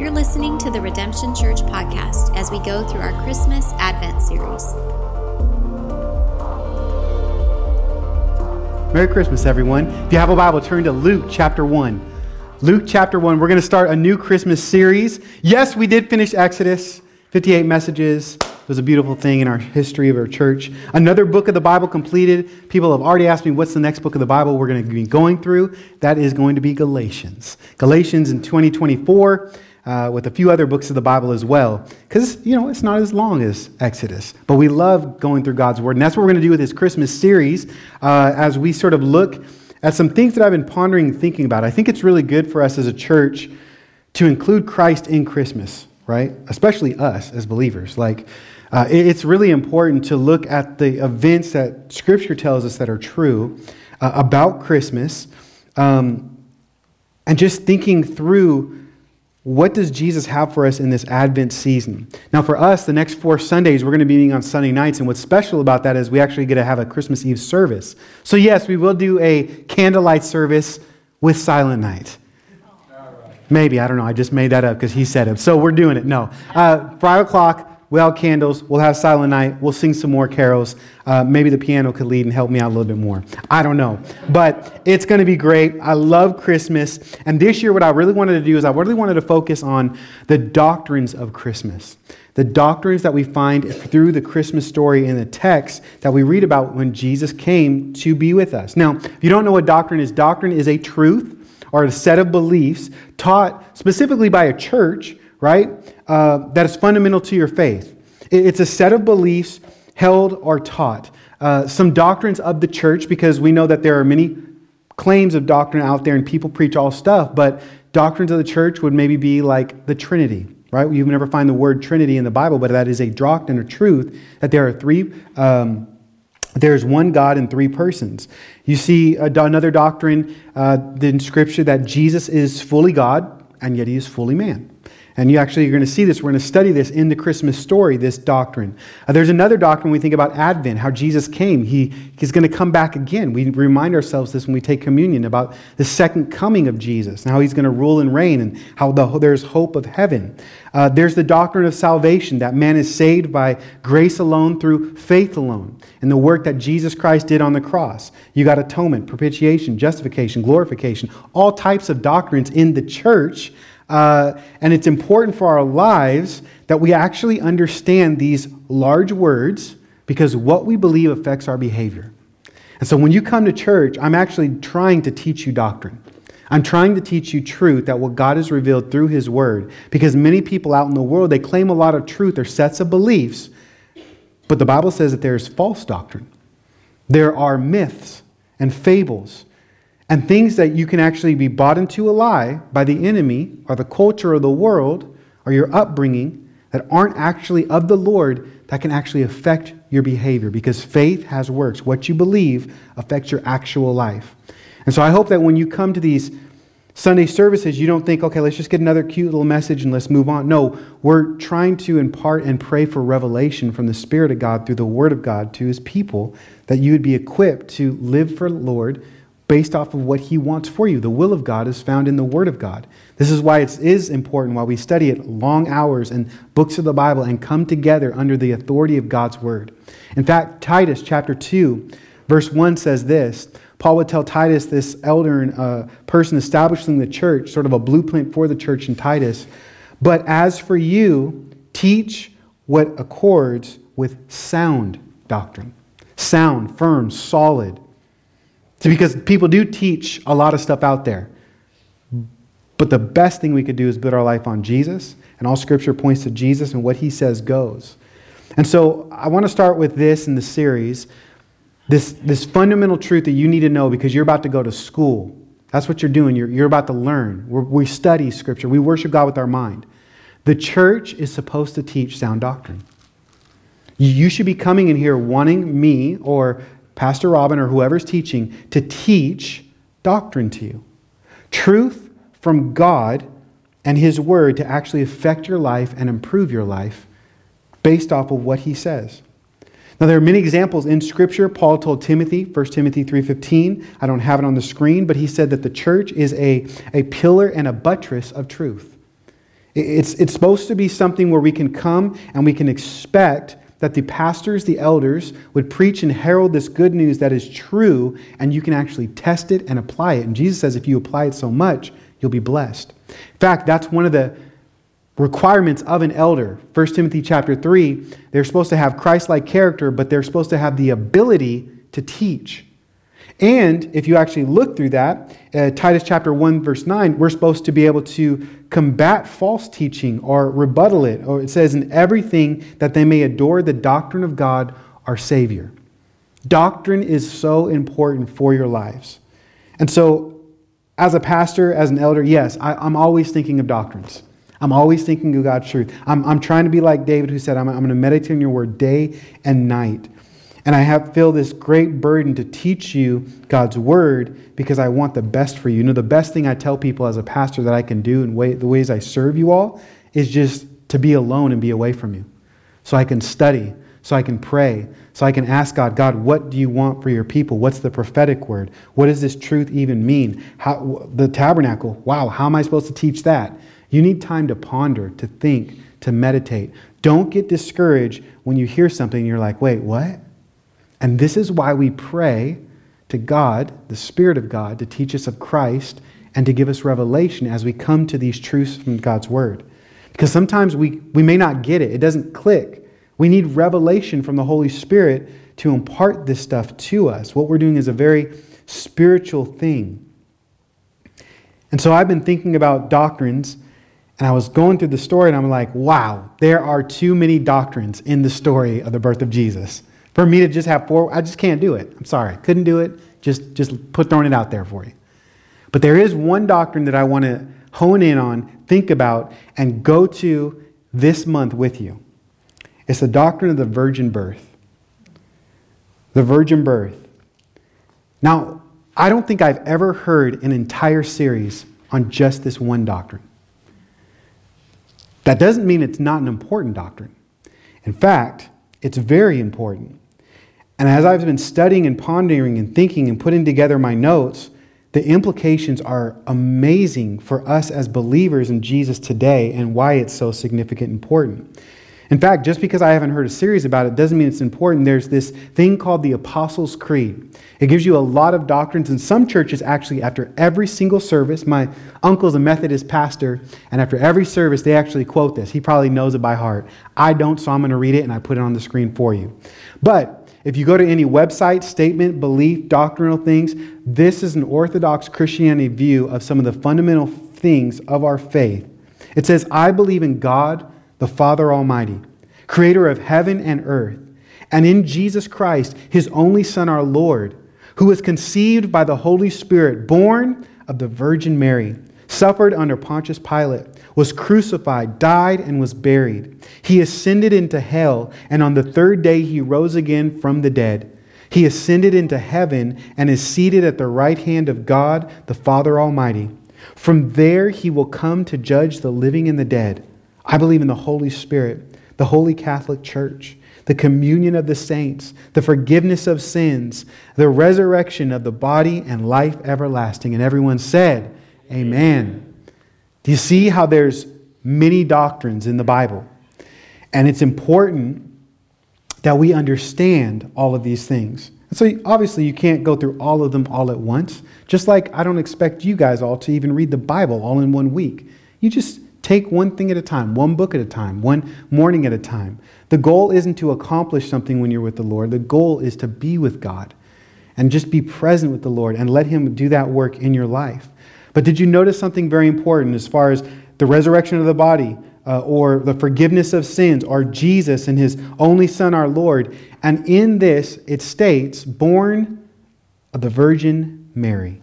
You're listening to the Redemption Church podcast as we go through our Christmas Advent series. Merry Christmas, everyone. If you have a Bible, turn to Luke chapter 1. Luke chapter 1. We're going to start a new Christmas series. Yes, we did finish Exodus, 58 messages. It was a beautiful thing in our history of our church. Another book of the Bible completed. People have already asked me, what's the next book of the Bible we're going to be going through? That is going to be Galatians. Galatians in 2024 uh, with a few other books of the Bible as well. Because, you know, it's not as long as Exodus. But we love going through God's Word. And that's what we're going to do with this Christmas series uh, as we sort of look at some things that I've been pondering and thinking about. I think it's really good for us as a church to include Christ in Christmas, right? Especially us as believers. Like, uh, it's really important to look at the events that Scripture tells us that are true uh, about Christmas um, and just thinking through what does Jesus have for us in this Advent season? Now, for us, the next four Sundays, we're going to be meeting on Sunday nights. And what's special about that is we actually get to have a Christmas Eve service. So, yes, we will do a candlelight service with Silent Night. Maybe, I don't know. I just made that up because he said it. So, we're doing it. No. Uh, 5 o'clock, We'll have candles. We'll have silent night. We'll sing some more carols. Uh, maybe the piano could lead and help me out a little bit more. I don't know. But it's going to be great. I love Christmas. And this year, what I really wanted to do is I really wanted to focus on the doctrines of Christmas. The doctrines that we find through the Christmas story in the text that we read about when Jesus came to be with us. Now, if you don't know what doctrine is, doctrine is a truth or a set of beliefs taught specifically by a church right? Uh, that is fundamental to your faith. It's a set of beliefs held or taught. Uh, some doctrines of the church, because we know that there are many claims of doctrine out there and people preach all stuff, but doctrines of the church would maybe be like the Trinity, right? You never find the word Trinity in the Bible, but that is a doctrine or truth that there are three. Um, there's one God in three persons. You see another doctrine uh, in Scripture that Jesus is fully God and yet he is fully man. And you actually are going to see this. We're going to study this in the Christmas story, this doctrine. Uh, there's another doctrine we think about Advent, how Jesus came. He, he's going to come back again. We remind ourselves this when we take communion about the second coming of Jesus and how he's going to rule and reign and how the, there's hope of heaven. Uh, there's the doctrine of salvation, that man is saved by grace alone through faith alone and the work that Jesus Christ did on the cross. You got atonement, propitiation, justification, glorification, all types of doctrines in the church uh, and it's important for our lives that we actually understand these large words because what we believe affects our behavior. And so when you come to church, I'm actually trying to teach you doctrine. I'm trying to teach you truth that what God has revealed through His Word. Because many people out in the world, they claim a lot of truth or sets of beliefs, but the Bible says that there's false doctrine. There are myths and fables and things that you can actually be bought into a lie by the enemy or the culture of the world or your upbringing that aren't actually of the Lord that can actually affect your behavior because faith has works. What you believe affects your actual life. And so I hope that when you come to these Sunday services, you don't think, okay, let's just get another cute little message and let's move on. No, we're trying to impart and pray for revelation from the Spirit of God through the Word of God to His people that you would be equipped to live for the Lord based off of what He wants for you. The will of God is found in the Word of God. This is why it is important while we study it long hours and books of the Bible and come together under the authority of God's Word. In fact, Titus chapter 2, verse 1 says this. Paul would tell Titus, this elder and uh, person establishing the church, sort of a blueprint for the church in Titus. But as for you, teach what accords with sound doctrine. Sound, firm, solid because people do teach a lot of stuff out there. But the best thing we could do is build our life on Jesus, and all scripture points to Jesus, and what he says goes. And so I want to start with this in the series this, this fundamental truth that you need to know because you're about to go to school. That's what you're doing. You're, you're about to learn. We're, we study scripture, we worship God with our mind. The church is supposed to teach sound doctrine. You should be coming in here wanting me or Pastor Robin or whoever's teaching, to teach doctrine to you. Truth from God and His Word to actually affect your life and improve your life based off of what He says. Now there are many examples in scripture. Paul told Timothy, 1 Timothy 3:15, I don't have it on the screen, but he said that the church is a, a pillar and a buttress of truth. It's, it's supposed to be something where we can come and we can expect that the pastors, the elders, would preach and herald this good news that is true, and you can actually test it and apply it. And Jesus says if you apply it so much, you'll be blessed. In fact, that's one of the requirements of an elder. 1 Timothy chapter 3, they're supposed to have Christ-like character, but they're supposed to have the ability to teach. And if you actually look through that, uh, Titus chapter 1, verse 9, we're supposed to be able to combat false teaching or rebuttal it. Or it says, in everything that they may adore the doctrine of God, our Savior. Doctrine is so important for your lives. And so, as a pastor, as an elder, yes, I, I'm always thinking of doctrines. I'm always thinking of God's truth. I'm, I'm trying to be like David, who said, I'm, I'm going to meditate on your word day and night. And I have feel this great burden to teach you God's word because I want the best for you. You know, the best thing I tell people as a pastor that I can do and way, the ways I serve you all is just to be alone and be away from you. So I can study, so I can pray, so I can ask God, God, what do you want for your people? What's the prophetic word? What does this truth even mean? How, the tabernacle, wow, how am I supposed to teach that? You need time to ponder, to think, to meditate. Don't get discouraged when you hear something and you're like, wait, what? And this is why we pray to God, the Spirit of God, to teach us of Christ and to give us revelation as we come to these truths from God's Word. Because sometimes we, we may not get it, it doesn't click. We need revelation from the Holy Spirit to impart this stuff to us. What we're doing is a very spiritual thing. And so I've been thinking about doctrines and I was going through the story and I'm like, wow, there are too many doctrines in the story of the birth of Jesus. For me to just have four, I just can't do it. I'm sorry. Couldn't do it. Just, just put throwing it out there for you. But there is one doctrine that I want to hone in on, think about, and go to this month with you. It's the doctrine of the virgin birth. The virgin birth. Now, I don't think I've ever heard an entire series on just this one doctrine. That doesn't mean it's not an important doctrine. In fact, it's very important. And as I've been studying and pondering and thinking and putting together my notes, the implications are amazing for us as believers in Jesus today and why it's so significant and important. In fact, just because I haven't heard a series about it doesn't mean it's important. There's this thing called the Apostles' Creed. It gives you a lot of doctrines, and some churches actually, after every single service, my uncle's a Methodist pastor, and after every service, they actually quote this. He probably knows it by heart. I don't, so I'm going to read it and I put it on the screen for you. But if you go to any website, statement, belief, doctrinal things, this is an Orthodox Christianity view of some of the fundamental things of our faith. It says, I believe in God the Father Almighty, creator of heaven and earth, and in Jesus Christ, his only Son, our Lord, who was conceived by the Holy Spirit, born of the Virgin Mary, suffered under Pontius Pilate, was crucified, died, and was buried. He ascended into hell, and on the third day he rose again from the dead. He ascended into heaven and is seated at the right hand of God, the Father Almighty. From there he will come to judge the living and the dead. I believe in the Holy Spirit, the Holy Catholic Church, the communion of the saints, the forgiveness of sins, the resurrection of the body, and life everlasting. And everyone said, Amen. Do you see how there's many doctrines in the Bible? And it's important that we understand all of these things. So obviously you can't go through all of them all at once. Just like I don't expect you guys all to even read the Bible all in one week. You just Take one thing at a time, one book at a time, one morning at a time. The goal isn't to accomplish something when you're with the Lord. The goal is to be with God and just be present with the Lord and let Him do that work in your life. But did you notice something very important as far as the resurrection of the body uh, or the forgiveness of sins or Jesus and His only Son, our Lord? And in this, it states, born of the Virgin Mary.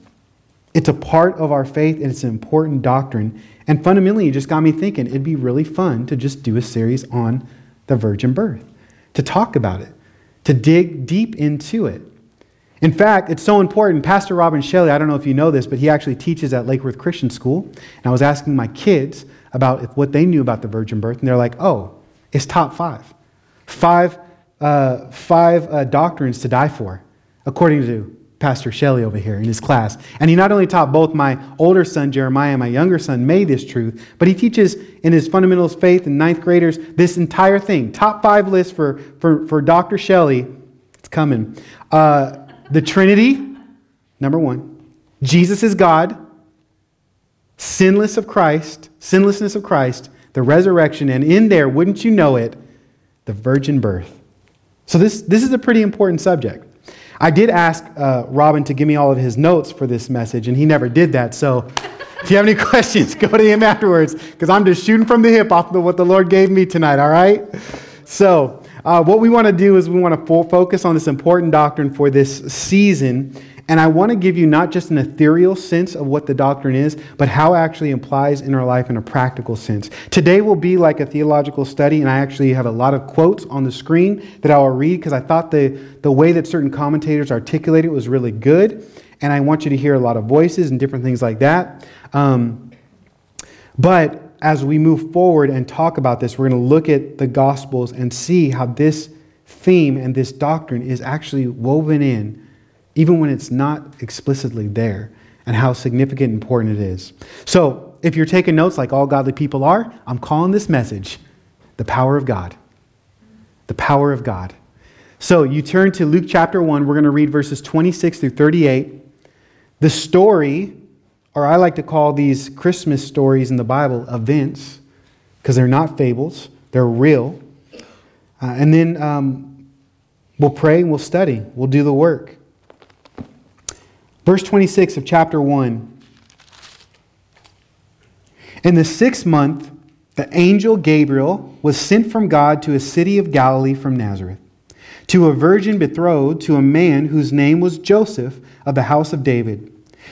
It's a part of our faith and it's an important doctrine. And fundamentally, it just got me thinking it'd be really fun to just do a series on the virgin birth, to talk about it, to dig deep into it. In fact, it's so important. Pastor Robin Shelley, I don't know if you know this, but he actually teaches at Lakeworth Christian School. And I was asking my kids about what they knew about the virgin birth, and they're like, oh, it's top five. Five, uh, five uh, doctrines to die for, according to Pastor Shelley over here in his class. And he not only taught both my older son Jeremiah and my younger son May this truth, but he teaches in his fundamentals faith and ninth graders this entire thing. Top five list for, for, for Dr. Shelley. It's coming. Uh, the Trinity, number one. Jesus is God. Sinless of Christ, sinlessness of Christ, the resurrection, and in there, wouldn't you know it, the virgin birth. So this, this is a pretty important subject. I did ask uh, Robin to give me all of his notes for this message, and he never did that. So if you have any questions, go to him afterwards, because I'm just shooting from the hip off of what the Lord gave me tonight, all right? So, uh, what we want to do is we want to focus on this important doctrine for this season. And I want to give you not just an ethereal sense of what the doctrine is, but how it actually implies in our life in a practical sense. Today will be like a theological study, and I actually have a lot of quotes on the screen that I will read because I thought the, the way that certain commentators articulated it was really good. And I want you to hear a lot of voices and different things like that. Um, but as we move forward and talk about this, we're going to look at the Gospels and see how this theme and this doctrine is actually woven in even when it's not explicitly there, and how significant and important it is. So, if you're taking notes like all godly people are, I'm calling this message the power of God. The power of God. So, you turn to Luke chapter 1. We're going to read verses 26 through 38. The story, or I like to call these Christmas stories in the Bible events, because they're not fables, they're real. Uh, and then um, we'll pray we'll study, we'll do the work. Verse 26 of chapter 1. In the sixth month, the angel Gabriel was sent from God to a city of Galilee from Nazareth, to a virgin betrothed to a man whose name was Joseph of the house of David.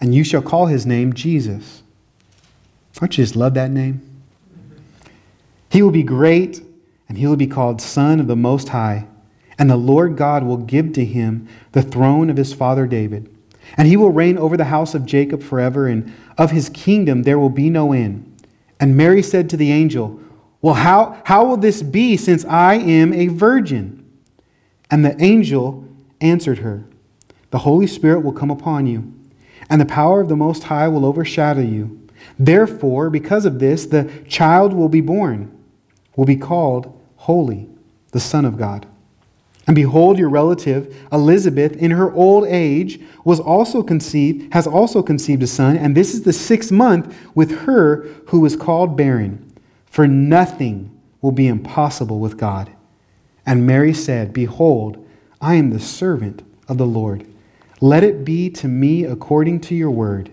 and you shall call his name Jesus. Don't you just love that name? He will be great, and he will be called Son of the Most High, and the Lord God will give to him the throne of his father David and he will reign over the house of Jacob forever, and of his kingdom there will be no end. And Mary said to the angel, Well, how, how will this be since I am a virgin? And the angel answered her, The Holy Spirit will come upon you, and the power of the Most High will overshadow you. Therefore, because of this, the child will be born, will be called Holy, the Son of God. And behold, your relative Elizabeth, in her old age, was also conceived, has also conceived a son, and this is the sixth month with her who was called barren. For nothing will be impossible with God. And Mary said, Behold, I am the servant of the Lord. Let it be to me according to your word.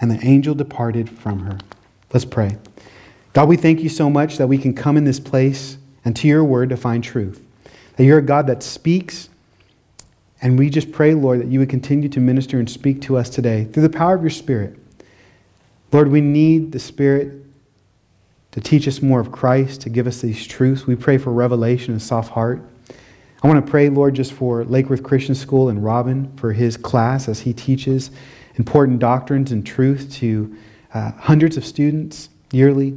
And the angel departed from her. Let's pray. God, we thank you so much that we can come in this place and to your word to find truth that you're a God that speaks. And we just pray, Lord, that you would continue to minister and speak to us today through the power of your Spirit. Lord, we need the Spirit to teach us more of Christ, to give us these truths. We pray for revelation and soft heart. I want to pray, Lord, just for Lakeworth Christian School and Robin for his class as he teaches important doctrines and truth to uh, hundreds of students yearly.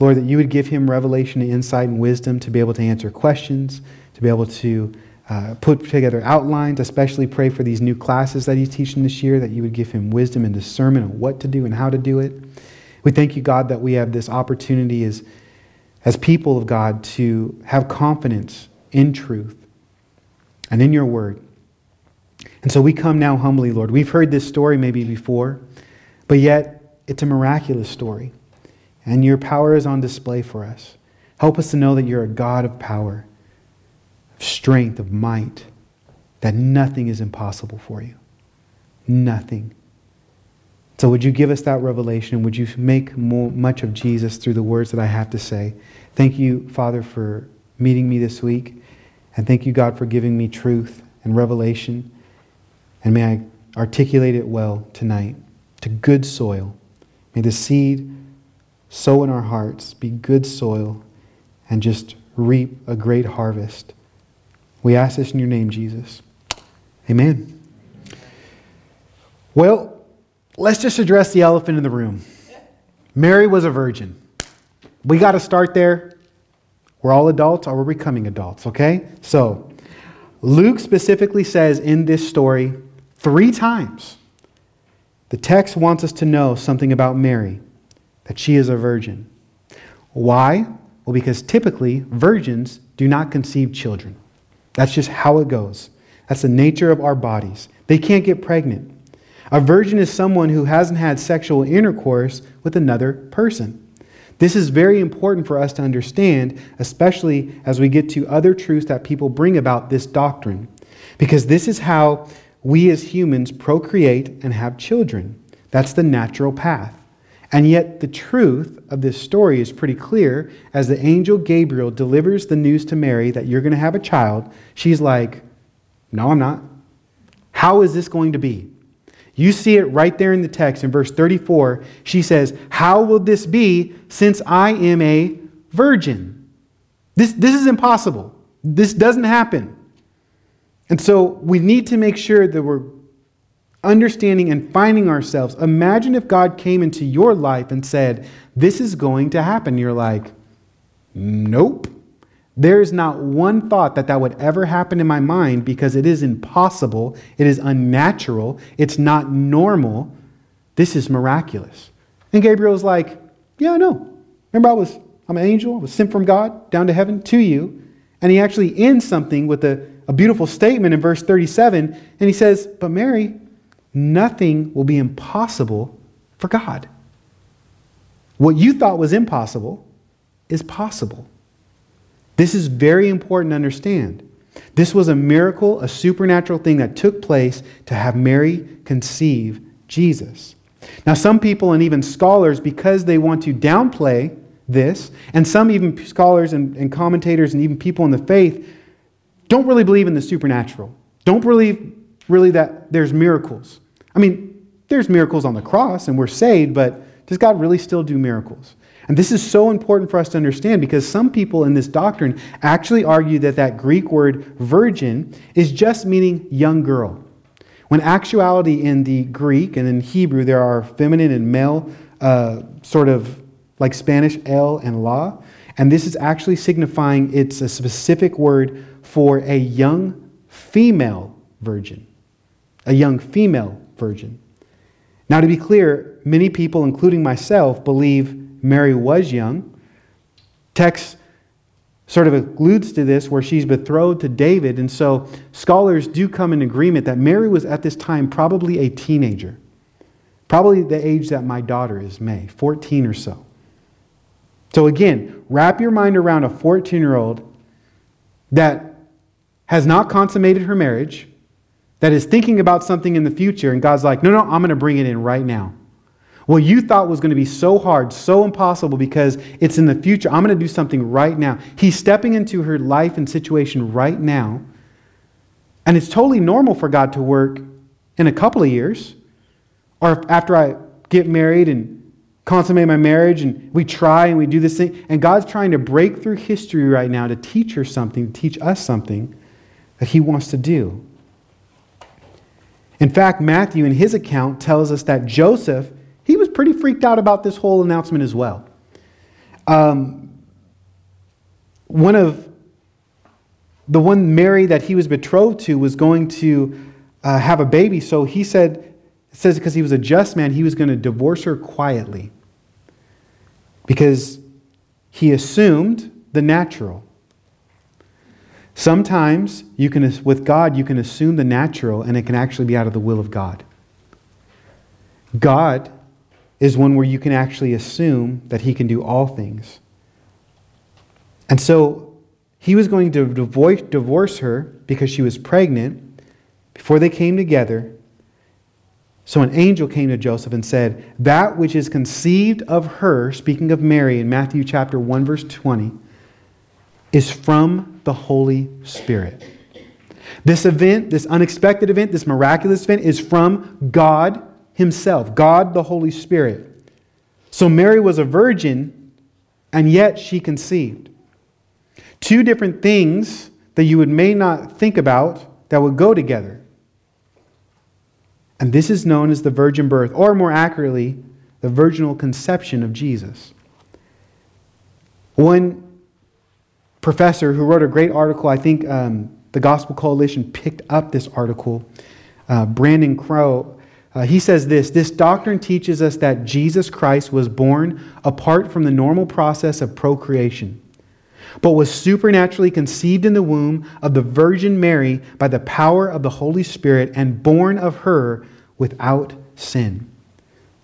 Lord, that you would give him revelation, and insight, and wisdom to be able to answer questions, to be able to uh, put together outlines, especially pray for these new classes that he's teaching this year, that you would give him wisdom and discernment on what to do and how to do it. We thank you, God, that we have this opportunity as, as people of God to have confidence in truth and in your word. And so we come now humbly, Lord. We've heard this story maybe before, but yet it's a miraculous story. And your power is on display for us. Help us to know that you're a God of power of strength, of might, that nothing is impossible for you. Nothing. So, would you give us that revelation? Would you make more, much of Jesus through the words that I have to say? Thank you, Father, for meeting me this week. And thank you, God, for giving me truth and revelation. And may I articulate it well tonight to good soil. May the seed sow in our hearts be good soil and just reap a great harvest. We ask this in your name, Jesus. Amen. Well, let's just address the elephant in the room. Mary was a virgin. We got to start there. We're all adults or we're becoming adults, okay? So, Luke specifically says in this story three times the text wants us to know something about Mary, that she is a virgin. Why? Well, because typically virgins do not conceive children. That's just how it goes. That's the nature of our bodies. They can't get pregnant. A virgin is someone who hasn't had sexual intercourse with another person. This is very important for us to understand, especially as we get to other truths that people bring about this doctrine, because this is how we as humans procreate and have children. That's the natural path. And yet, the truth of this story is pretty clear. As the angel Gabriel delivers the news to Mary that you're going to have a child, she's like, No, I'm not. How is this going to be? You see it right there in the text in verse 34. She says, How will this be since I am a virgin? This, this is impossible. This doesn't happen. And so we need to make sure that we're understanding and finding ourselves. Imagine if God came into your life and said, This is going to happen. You're like, Nope. There is not one thought that that would ever happen in my mind because it is impossible. It is unnatural. It's not normal. This is miraculous. And Gabriel's like, Yeah, I know. Remember, I was, I'm an angel. I was sent from God down to heaven to you. And he actually ends something with a, a beautiful statement in verse 37. And he says, But Mary, nothing will be impossible for God. What you thought was impossible is possible. This is very important to understand. This was a miracle, a supernatural thing that took place to have Mary conceive Jesus. Now, some people and even scholars, because they want to downplay this, and some even scholars and, and commentators and even people in the faith don't really believe in the supernatural. Don't believe really that there's miracles. I mean, there's miracles on the cross and we're saved, but does God really still do miracles? And this is so important for us to understand because some people in this doctrine actually argue that that Greek word virgin is just meaning young girl. When actuality in the Greek and in Hebrew, there are feminine and male, uh, sort of like Spanish, el and la. And this is actually signifying it's a specific word for a young female virgin. A young female virgin. Now, to be clear, many people, including myself, believe Mary was young. Text sort of alludes to this where she's betrothed to David. And so scholars do come in agreement that Mary was at this time probably a teenager, probably the age that my daughter is, May, 14 or so. So again, wrap your mind around a 14 year old that has not consummated her marriage, that is thinking about something in the future, and God's like, no, no, I'm going to bring it in right now. What you thought was going to be so hard, so impossible because it's in the future. I'm going to do something right now. He's stepping into her life and situation right now. And it's totally normal for God to work in a couple of years or after I get married and consummate my marriage and we try and we do this thing. And God's trying to break through history right now to teach her something, to teach us something that He wants to do. In fact, Matthew, in his account, tells us that Joseph he was pretty freaked out about this whole announcement as well. Um, one of the one Mary that he was betrothed to was going to uh, have a baby, so he said, says because he was a just man, he was going to divorce her quietly because he assumed the natural. Sometimes you can, with God, you can assume the natural and it can actually be out of the will of God. God is one where you can actually assume that he can do all things. And so he was going to divorce her because she was pregnant before they came together. So an angel came to Joseph and said, That which is conceived of her, speaking of Mary in Matthew chapter 1, verse 20, is from the Holy Spirit. This event, this unexpected event, this miraculous event, is from God Himself, God the Holy Spirit. So Mary was a virgin, and yet she conceived. Two different things that you would may not think about that would go together. And this is known as the virgin birth, or more accurately, the virginal conception of Jesus. One professor who wrote a great article, I think um, the Gospel Coalition picked up this article, uh, Brandon Crowe. Uh, he says this This doctrine teaches us that Jesus Christ was born apart from the normal process of procreation, but was supernaturally conceived in the womb of the Virgin Mary by the power of the Holy Spirit and born of her without sin.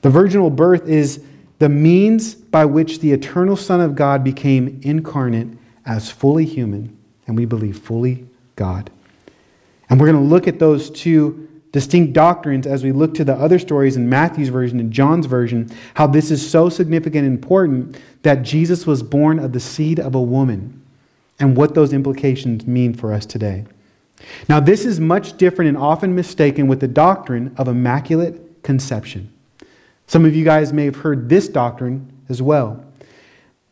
The virginal birth is the means by which the eternal Son of God became incarnate as fully human, and we believe fully God. And we're going to look at those two distinct doctrines as we look to the other stories in Matthew's version and John's version, how this is so significant and important that Jesus was born of the seed of a woman, and what those implications mean for us today. Now, this is much different and often mistaken with the doctrine of immaculate conception. Some of you guys may have heard this doctrine as well.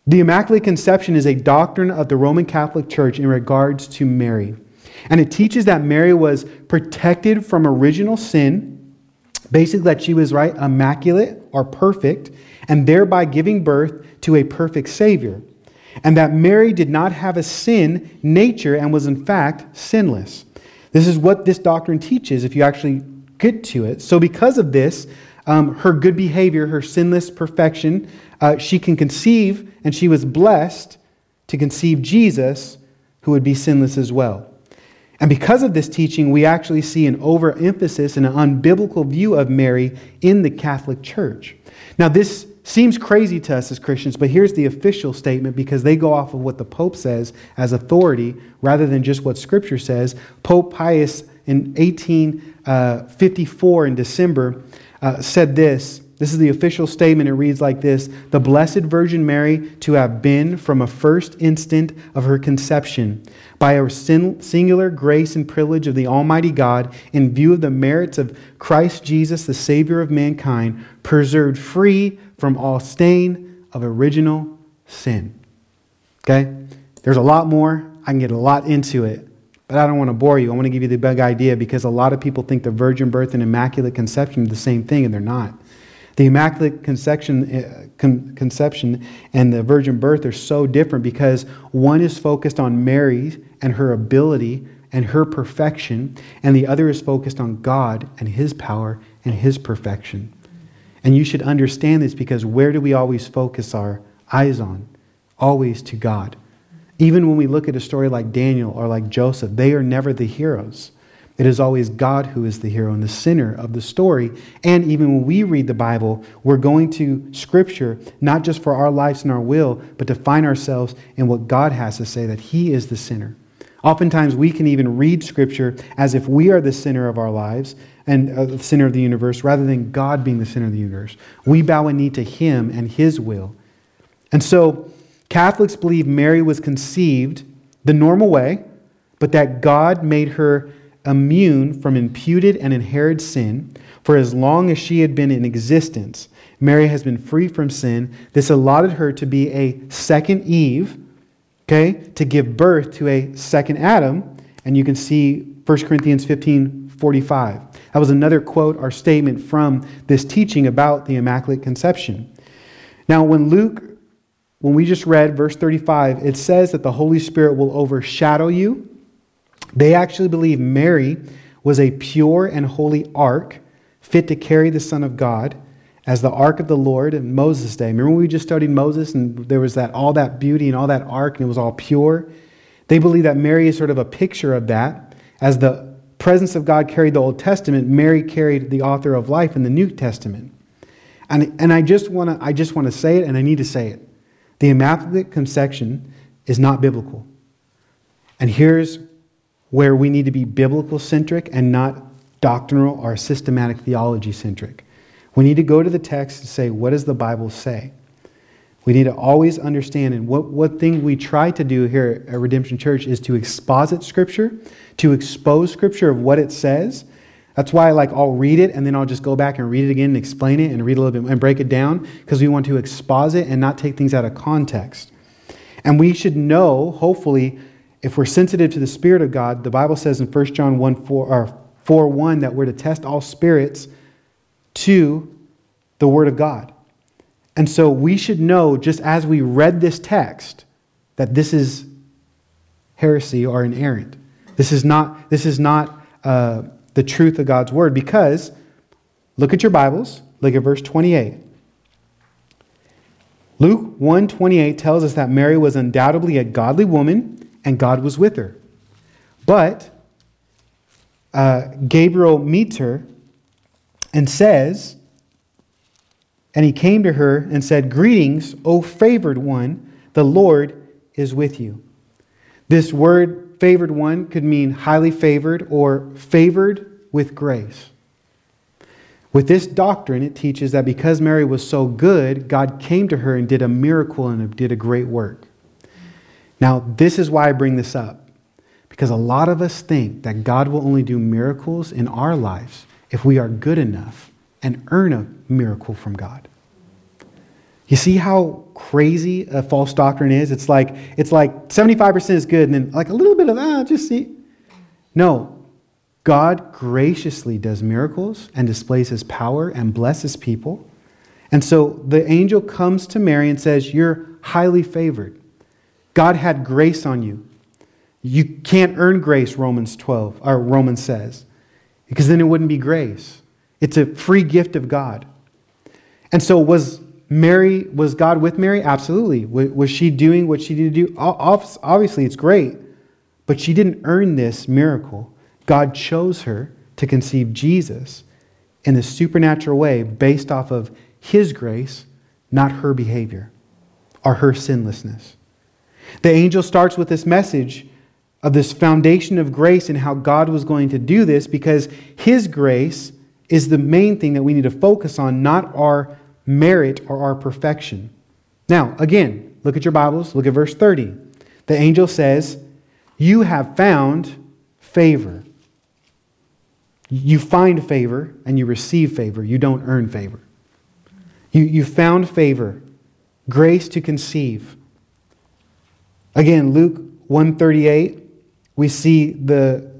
The Immaculate Conception is a doctrine of the Roman Catholic Church in regards to Mary. And it teaches that Mary was protected from original sin, basically, that she was, right, immaculate or perfect, and thereby giving birth to a perfect Savior. And that Mary did not have a sin nature and was, in fact, sinless. This is what this doctrine teaches if you actually get to it. So, because of this, um, her good behavior, her sinless perfection. Uh, she can conceive, and she was blessed to conceive Jesus, who would be sinless as well. And because of this teaching, we actually see an overemphasis and an unbiblical view of Mary in the Catholic Church. Now, this seems crazy to us as Christians, but here's the official statement because they go off of what the Pope says as authority rather than just what Scripture says. Pope Pius in 1854 uh, in December uh, said this. This is the official statement. It reads like this The Blessed Virgin Mary to have been from a first instant of her conception, by a singular grace and privilege of the Almighty God, in view of the merits of Christ Jesus, the Savior of mankind, preserved free from all stain of original sin. Okay? There's a lot more. I can get a lot into it. But I don't want to bore you. I want to give you the big idea because a lot of people think the virgin birth and immaculate conception are the same thing, and they're not. The immaculate conception, uh, con- conception and the virgin birth are so different because one is focused on Mary and her ability and her perfection, and the other is focused on God and His power and His perfection. And you should understand this because where do we always focus our eyes on? Always to God. Even when we look at a story like Daniel or like Joseph, they are never the heroes. It is always God who is the hero and the center of the story. And even when we read the Bible, we're going to Scripture not just for our lives and our will, but to find ourselves in what God has to say, that He is the center. Oftentimes, we can even read Scripture as if we are the center of our lives and uh, the center of the universe, rather than God being the center of the universe. We bow a knee to Him and His will. And so, Catholics believe Mary was conceived the normal way, but that God made her immune from imputed and inherited sin. For as long as she had been in existence, Mary has been free from sin. This allotted her to be a second Eve, okay, to give birth to a second Adam. And you can see 1 Corinthians 15 45. That was another quote or statement from this teaching about the Immaculate Conception. Now, when Luke when we just read verse 35, it says that the Holy Spirit will overshadow you. They actually believe Mary was a pure and holy ark fit to carry the Son of God as the ark of the Lord in Moses' day. Remember when we just studied Moses and there was that all that beauty and all that ark and it was all pure? They believe that Mary is sort of a picture of that. As the presence of God carried the Old Testament, Mary carried the author of life in the New Testament. And, and I just want to I just want to say it and I need to say it. The Immaculate Conception is not biblical. And here's where we need to be biblical centric and not doctrinal or systematic theology centric. We need to go to the text and say, what does the Bible say? We need to always understand, and what, what thing we try to do here at Redemption Church is to exposit Scripture, to expose Scripture of what it says. That's why like I'll read it and then I'll just go back and read it again and explain it and read a little bit and break it down because we want to exposit and not take things out of context. And we should know, hopefully, if we're sensitive to the Spirit of God, the Bible says in 1 John 1 4, or 4 1 that we're to test all spirits to the Word of God. And so we should know, just as we read this text, that this is heresy or inerrant. This is not, this is not uh, the truth of God's Word because look at your Bibles, look at verse 28. Luke 1:28 tells us that Mary was undoubtedly a godly woman and God was with her. But uh, Gabriel meets her and says, and he came to her and said, Greetings, O favored one, the Lord is with you. This word, favored one, could mean highly favored or favored with grace. With this doctrine, it teaches that because Mary was so good, God came to her and did a miracle and did a great work. Now, this is why I bring this up. Because a lot of us think that God will only do miracles in our lives if we are good enough and earn a miracle from God. You see how crazy a false doctrine is? It's like it's like 75% is good and then like a little bit of that, ah, just see. No. God graciously does miracles and displays his power and blesses people. And so the angel comes to Mary and says, You're highly favored. God had grace on you. You can't earn grace, Romans 12, or Romans says, because then it wouldn't be grace. It's a free gift of God. And so was Mary, was God with Mary? Absolutely. Was she doing what she needed to do? Obviously, it's great. But she didn't earn this miracle. God chose her to conceive Jesus in a supernatural way based off of his grace, not her behavior or her sinlessness. The angel starts with this message of this foundation of grace and how God was going to do this because His grace is the main thing that we need to focus on, not our merit or our perfection. Now, again, look at your Bibles, look at verse 30. The angel says, You have found favor. You find favor and you receive favor. You don't earn favor. You, you found favor, grace to conceive. Again, Luke 138 we see the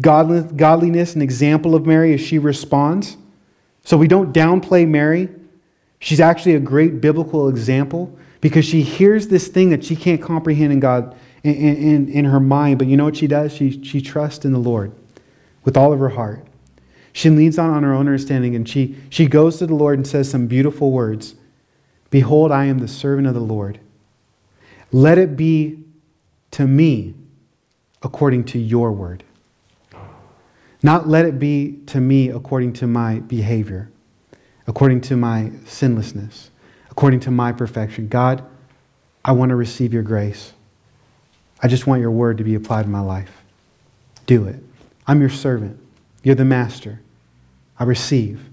godliness and example of Mary as she responds. So we don't downplay Mary. She's actually a great biblical example because she hears this thing that she can't comprehend in God in, in, in her mind. But you know what she does? She, she trusts in the Lord with all of her heart. She leans on on her own understanding and she, she goes to the Lord and says some beautiful words Behold, I am the servant of the Lord. Let it be to me according to your word. Not let it be to me according to my behavior, according to my sinlessness, according to my perfection. God, I want to receive your grace. I just want your word to be applied in my life. Do it. I'm your servant. You're the master. I receive.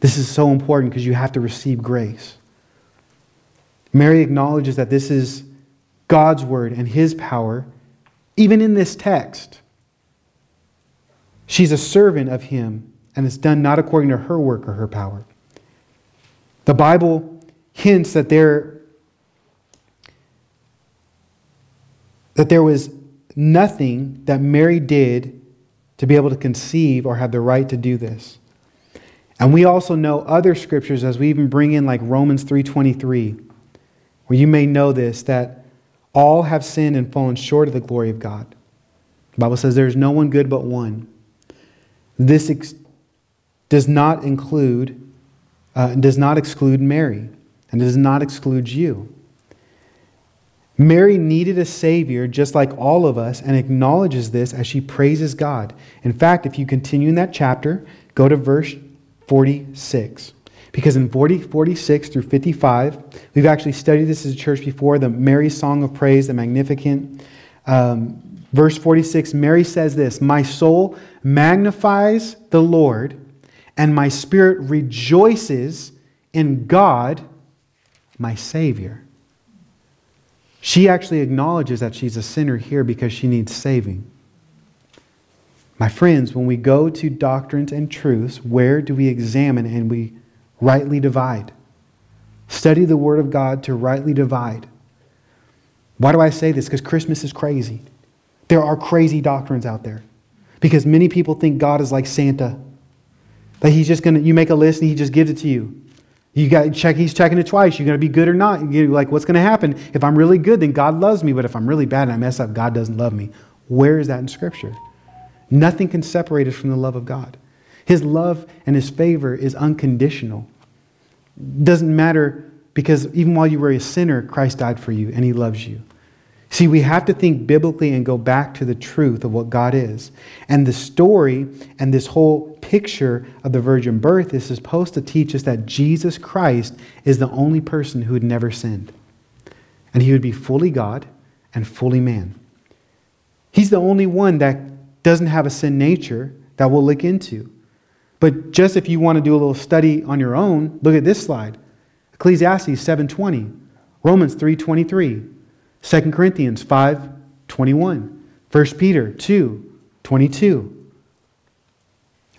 This is so important because you have to receive grace. Mary acknowledges that this is God's word and his power even in this text, she's a servant of him, and it's done not according to her work or her power. The Bible hints that there, that there was nothing that Mary did to be able to conceive or have the right to do this. And we also know other scriptures as we even bring in like Romans 3:23 where you may know this that all have sinned and fallen short of the glory of God. The Bible says there is no one good but one. This ex- does not include, uh, does not exclude Mary, and does not exclude you. Mary needed a Savior just like all of us and acknowledges this as she praises God. In fact, if you continue in that chapter, go to verse 46. Because in 40, 46 through 55, we've actually studied this as a church before the Mary Song of Praise, the Magnificat. Um, verse 46, Mary says this My soul magnifies the Lord, and my spirit rejoices in God, my Savior. She actually acknowledges that she's a sinner here because she needs saving. My friends, when we go to doctrines and truths, where do we examine and we rightly divide? Study the Word of God to rightly divide. Why do I say this? Because Christmas is crazy. There are crazy doctrines out there. Because many people think God is like Santa. That he's just gonna you make a list and he just gives it to you. You got check he's checking it twice. You're gonna be good or not. You're like, what's gonna happen? If I'm really good, then God loves me. But if I'm really bad and I mess up, God doesn't love me. Where is that in Scripture? Nothing can separate us from the love of God. His love and his favor is unconditional. Doesn't matter because even while you were a sinner, Christ died for you and he loves you. See, we have to think biblically and go back to the truth of what God is. And the story and this whole picture of the virgin birth is supposed to teach us that Jesus Christ is the only person who had never sinned. And he would be fully God and fully man. He's the only one that doesn't have a sin nature that we'll look into. But just if you want to do a little study on your own, look at this slide. Ecclesiastes 7:20, Romans 3:23, 2 Corinthians 5:21, 1 Peter 2:22.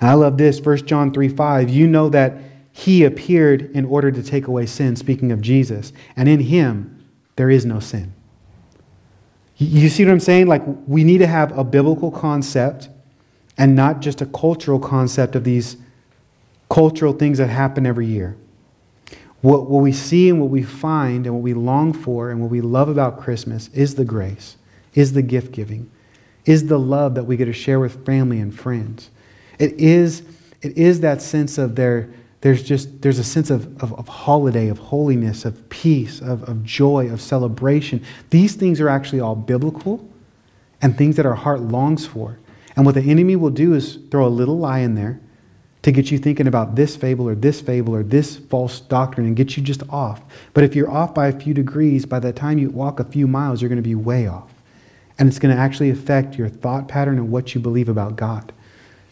I love this, 1 John 3:5. You know that he appeared in order to take away sin, speaking of Jesus, and in him there is no sin. You see what I'm saying? Like, we need to have a biblical concept and not just a cultural concept of these cultural things that happen every year. What, what we see and what we find and what we long for and what we love about Christmas is the grace, is the gift giving, is the love that we get to share with family and friends. It is, it is that sense of there, there's just there's a sense of, of, of, holiday, of holiness, of peace, of, of joy, of celebration. These things are actually all biblical and things that our heart longs for. And what the enemy will do is throw a little lie in there to get you thinking about this fable or this fable or this false doctrine and get you just off. But if you're off by a few degrees, by the time you walk a few miles, you're going to be way off. And it's going to actually affect your thought pattern and what you believe about God.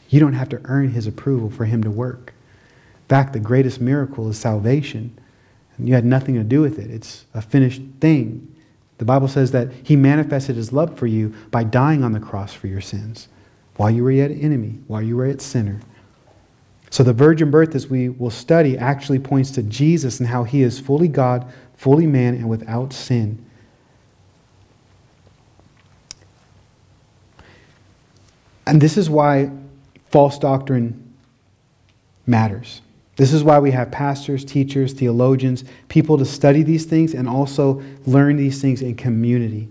You don't have to earn his approval for him to work In fact, the greatest miracle is salvation. And you had nothing to do with it, it's a finished thing. The Bible says that He manifested His love for you by dying on the cross for your sins while you were yet enemy, while you were yet sinner. So the virgin birth, as we will study, actually points to Jesus and how He is fully God, fully man, and without sin. And this is why false doctrine matters. This is why we have pastors, teachers, theologians, people to study these things and also learn these things in community.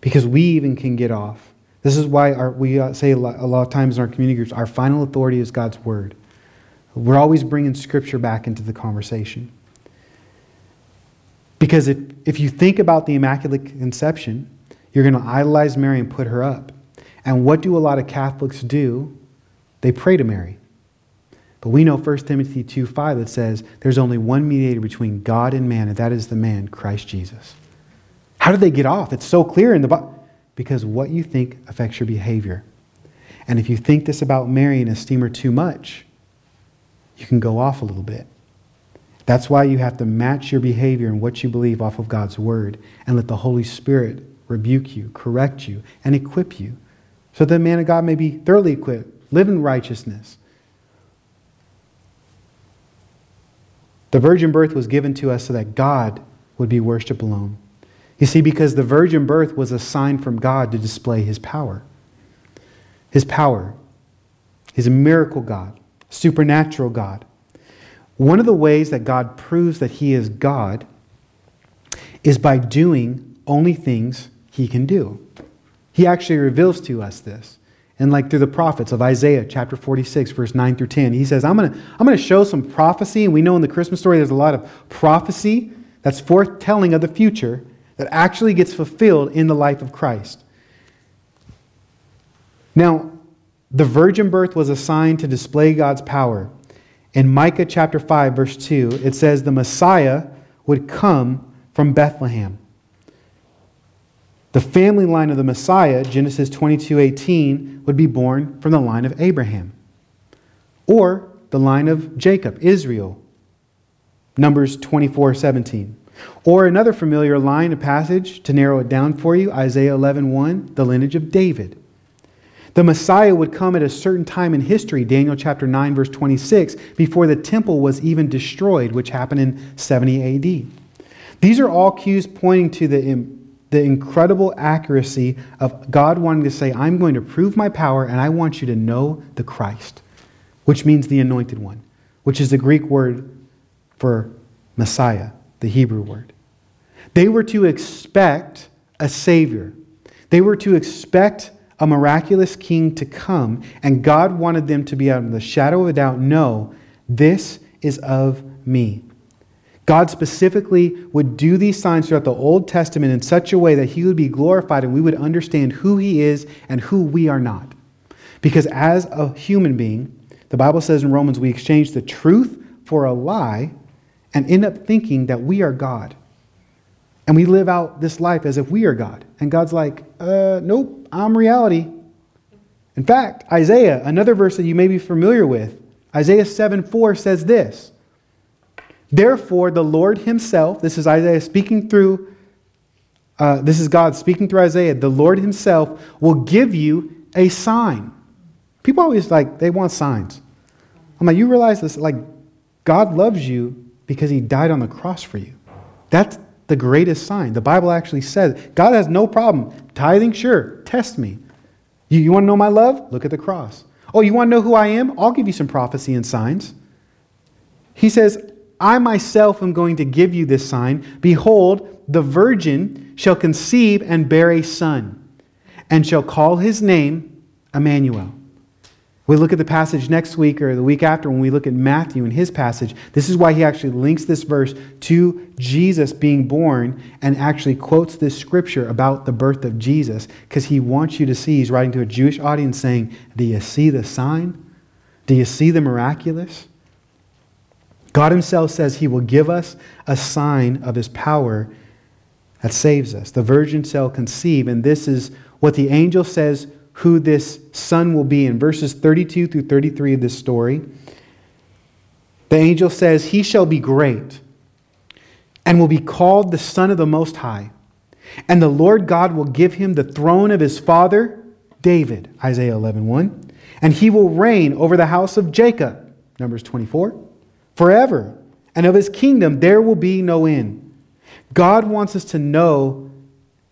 Because we even can get off. This is why our, we uh, say a lot, a lot of times in our community groups our final authority is God's Word. We're always bringing Scripture back into the conversation. Because if, if you think about the Immaculate Conception, you're going to idolize Mary and put her up. And what do a lot of Catholics do? They pray to Mary. But we know 1 Timothy 2 5 that says there's only one mediator between God and man, and that is the man, Christ Jesus. How did they get off? It's so clear in the Bible. Because what you think affects your behavior. And if you think this about Mary and esteem her too much, you can go off a little bit. That's why you have to match your behavior and what you believe off of God's word and let the Holy Spirit rebuke you, correct you, and equip you so that the man of God may be thoroughly equipped, live in righteousness, The virgin birth was given to us so that God would be worshiped alone. You see, because the virgin birth was a sign from God to display his power. His power. He's a miracle God, supernatural God. One of the ways that God proves that he is God is by doing only things he can do. He actually reveals to us this and like through the prophets of Isaiah chapter 46, verse 9 through 10. He says, I'm going to I'm going to show some prophecy, and we know in the Christmas story there's a lot of prophecy that's foretelling of the future that actually gets fulfilled in the life of Christ. Now, the virgin birth was a sign to display God's power. In Micah chapter 5, verse 2, it says the Messiah would come from Bethlehem. The family line of the Messiah, Genesis 22:18, would be born from the line of Abraham. Or the line of Jacob, Israel, Numbers 24:17. Or another familiar line, a passage to narrow it down for you, Isaiah 11:1, the lineage of David. The Messiah would come at a certain time in history, Daniel chapter 9 verse 26, before the temple was even destroyed, which happened in 70 AD. These are all cues pointing to the, the incredible accuracy of God wanting to say, I'm going to prove my power and I want you to know the Christ, which means the anointed one, which is the Greek word for Messiah, the Hebrew word. They were to expect a Savior. They were to expect a miraculous king to come, and God wanted them to be out of the shadow of a doubt, no, this is of me. God specifically would do these signs throughout the Old Testament in such a way that he would be glorified and we would understand who he is and who we are not. Because as a human being, the Bible says in Romans, we exchange the truth for a lie and end up thinking that we are God. And we live out this life as if we are God. And God's like, uh, nope, I'm reality. In fact, Isaiah, another verse that you may be familiar with, Isaiah 7 4 says this Therefore, the Lord Himself, this is Isaiah speaking through, uh, this is God speaking through Isaiah, the Lord Himself will give you a sign. People always like, they want signs. I'm like, you realize this? Like, God loves you because He died on the cross for you. That's the greatest sign. The Bible actually says God has no problem. Tithing, sure, test me. You, you want to know my love? Look at the cross. Oh, you want to know who I am? I'll give you some prophecy and signs. He says, I myself am going to give you this sign. Behold, the virgin shall conceive and bear a son, and shall call his name Emmanuel. We look at the passage next week or the week after when we look at Matthew and his passage. This is why he actually links this verse to Jesus being born and actually quotes this scripture about the birth of Jesus because he wants you to see. He's writing to a Jewish audience saying, Do you see the sign? Do you see the miraculous? God himself says he will give us a sign of his power that saves us. The virgin shall conceive, and this is what the angel says who this son will be. In verses 32 through 33 of this story, the angel says, He shall be great and will be called the Son of the Most High. And the Lord God will give him the throne of his father, David, Isaiah 11 1. And he will reign over the house of Jacob, Numbers 24, forever. And of his kingdom there will be no end. God wants us to know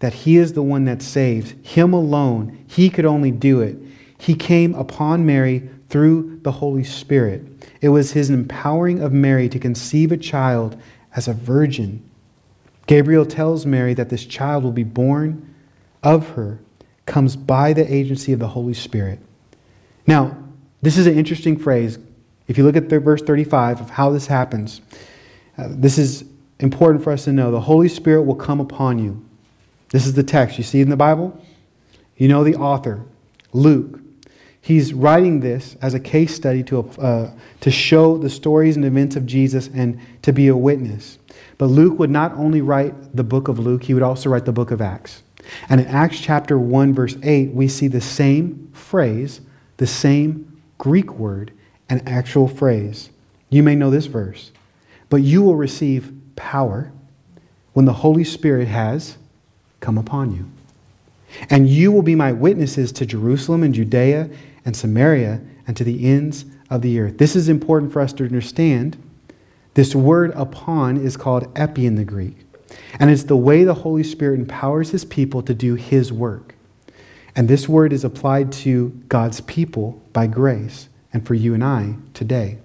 that He is the one that saves, Him alone. He could only do it. He came upon Mary through the Holy Spirit. It was His empowering of Mary to conceive a child as a virgin. Gabriel tells Mary that this child will be born of her, comes by the agency of the Holy Spirit. Now, this is an interesting phrase. If you look at verse 35 of how this happens, uh, this is important for us to know. The Holy Spirit will come upon you. This is the text you see in the Bible. You know the author, Luke. He's writing this as a case study to, uh, to show the stories and events of Jesus and to be a witness. But Luke would not only write the book of Luke, he would also write the book of Acts. And in Acts chapter 1, verse 8, we see the same phrase, the same Greek word, an actual phrase. You may know this verse. But you will receive power when the Holy Spirit has come upon you. And you will be my witnesses to Jerusalem and Judea and Samaria and to the ends of the earth. This is important for us to understand. This word upon is called epi in the Greek. And it's the way the Holy Spirit empowers his people to do his work. And this word is applied to God's people by grace and for you and I today.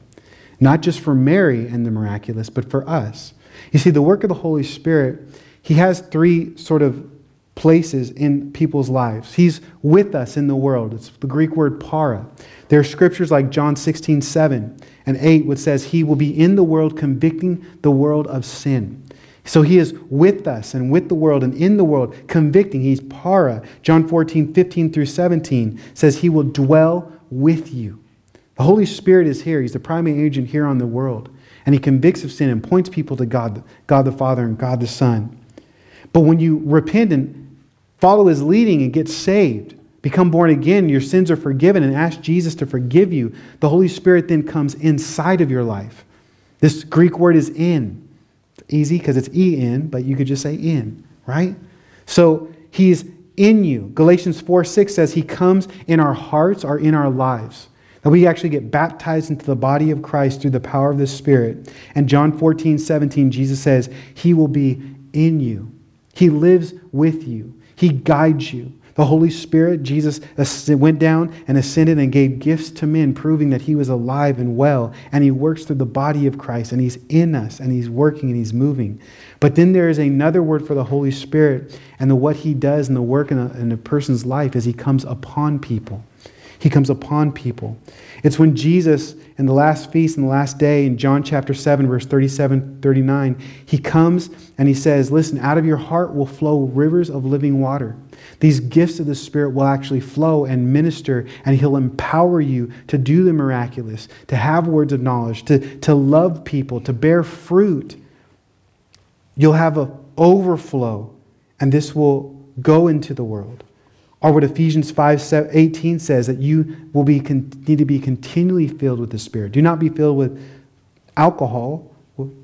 Not just for Mary and the miraculous, but for us. You see, the work of the Holy Spirit he has three sort of places in people's lives. He's with us in the world. It's the Greek word para. There are scriptures like John 16, 7 and 8, which says, He will be in the world convicting the world of sin. So he is with us and with the world and in the world, convicting. He's para. John 14, 15 through 17 says, He will dwell with you. The Holy Spirit is here. He's the primary agent here on the world. And he convicts of sin and points people to God, God the Father and God the Son. But when you repent and follow his leading and get saved, become born again, your sins are forgiven, and ask Jesus to forgive you, the Holy Spirit then comes inside of your life. This Greek word is in. It's easy because it's E N, but you could just say in, right? So he's in you. Galatians 4 6 says he comes in our hearts or in our lives. That we actually get baptized into the body of Christ through the power of the Spirit. And John 14 17, Jesus says, He will be in you. He lives with you. He guides you. The Holy Spirit, Jesus went down and ascended and gave gifts to men, proving that he was alive and well. And he works through the body of Christ, and he's in us, and he's working and he's moving. But then there is another word for the Holy Spirit, and the, what he does in the work in a, in a person's life is he comes upon people. He comes upon people. It's when Jesus, in the last feast, in the last day, in John chapter 7, verse 37 39, he comes and he says, Listen, out of your heart will flow rivers of living water. These gifts of the Spirit will actually flow and minister, and He'll empower you to do the miraculous, to have words of knowledge, to, to love people, to bear fruit. You'll have an overflow, and this will go into the world. Or what Ephesians 5 18 says, that you will be, need to be continually filled with the Spirit. Do not be filled with alcohol